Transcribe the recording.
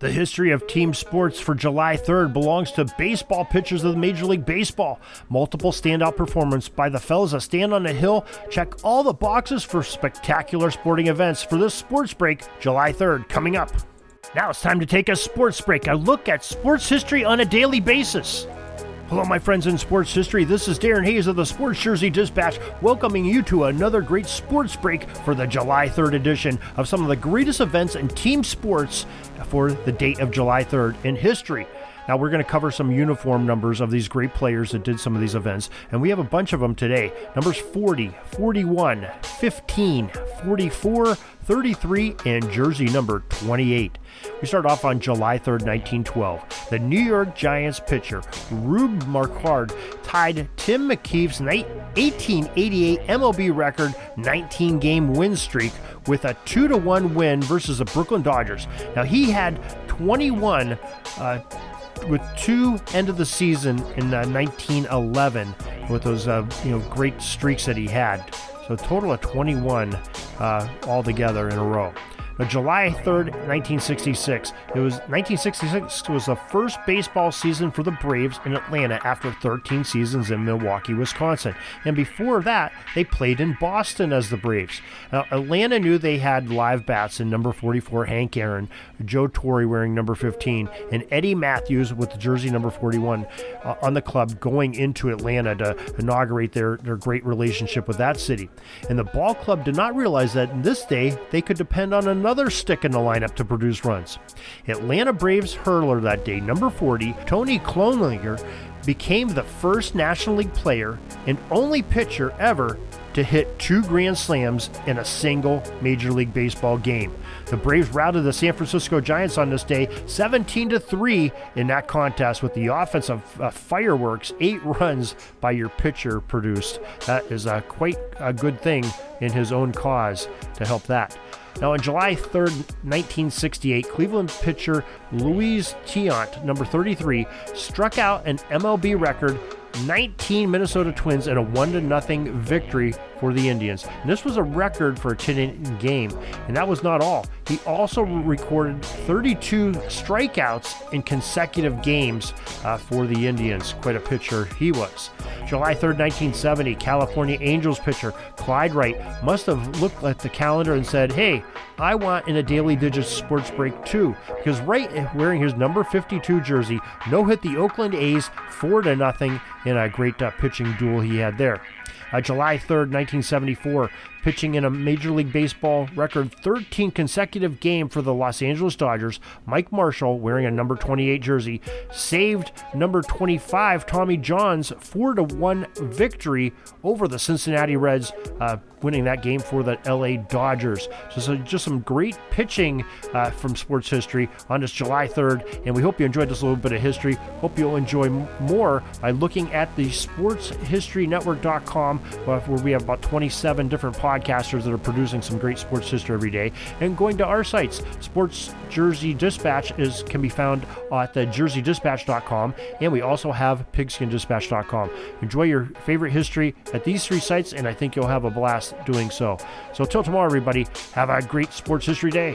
The history of team sports for July 3rd belongs to baseball pitchers of the Major League Baseball. Multiple standout performance by the fellas that stand on the hill check all the boxes for spectacular sporting events for this sports break July 3rd coming up. Now it's time to take a sports break, a look at sports history on a daily basis. Hello, my friends in sports history. This is Darren Hayes of the Sports Jersey Dispatch, welcoming you to another great sports break for the July 3rd edition of some of the greatest events in team sports for the date of July 3rd in history. Now, we're going to cover some uniform numbers of these great players that did some of these events, and we have a bunch of them today. Numbers 40, 41, 15, 44, 33, and jersey number 28. We start off on July 3rd, 1912. The New York Giants pitcher, Rube Marquard, tied Tim Keefe's 1888 MLB record 19 game win streak with a 2 1 win versus the Brooklyn Dodgers. Now, he had 21 uh, with two end of the season in uh, 1911 with those uh, you know great streaks that he had. So total of 21 uh, altogether in a row. July 3rd, 1966. It was 1966 was the first baseball season for the Braves in Atlanta after 13 seasons in Milwaukee, Wisconsin. And before that, they played in Boston as the Braves. Now, Atlanta knew they had live bats in number 44 Hank Aaron, Joe Torre wearing number 15, and Eddie Mathews with jersey number 41 uh, on the club going into Atlanta to inaugurate their, their great relationship with that city. And the ball club did not realize that in this day they could depend on another another stick in the lineup to produce runs. Atlanta Braves hurler that day, number 40, Tony Cloninger, became the first National League player and only pitcher ever to hit two grand slams in a single Major League Baseball game. The Braves routed the San Francisco Giants on this day 17 to 3 in that contest with the offense of uh, fireworks, 8 runs by your pitcher produced. That is a quite a good thing in his own cause to help that. Now, on July 3rd, 1968, Cleveland pitcher Luis Tiant, number 33, struck out an MLB record 19 Minnesota Twins in a 1 0 victory for the Indians. And this was a record for a 10 inning game. And that was not all. He also recorded 32 strikeouts in consecutive games uh, for the Indians. Quite a pitcher he was. July 3rd, 1970, California Angels pitcher Clyde Wright must have looked at the calendar and said, Hey, I want in a daily digits sports break too. Because Wright, wearing his number 52 jersey, no hit the Oakland A's 4 to nothing in a great uh, pitching duel he had there. Uh, July 3rd, 1974, pitching in a Major League Baseball record 13 consecutive game for the Los Angeles Dodgers. Mike Marshall, wearing a number 28 jersey, saved number 25 Tommy John's 4 1 victory over the Cincinnati Reds, uh, winning that game for the LA Dodgers. So, so just some great pitching uh, from sports history on this July 3rd, and we hope you enjoyed this little bit of history. Hope you'll enjoy more by looking at the sportshistorynetwork.com, uh, where we have about 27 different podcasters that are producing some great sports history every day, and going to our sites. Sports Jersey Dispatch is can be found at the jerseydispatch.com, and we also have pigskindispatch.com. Enjoy your favorite history at these three sites, and I think you'll have a blast doing so. So, till tomorrow, everybody, have a great sports history day.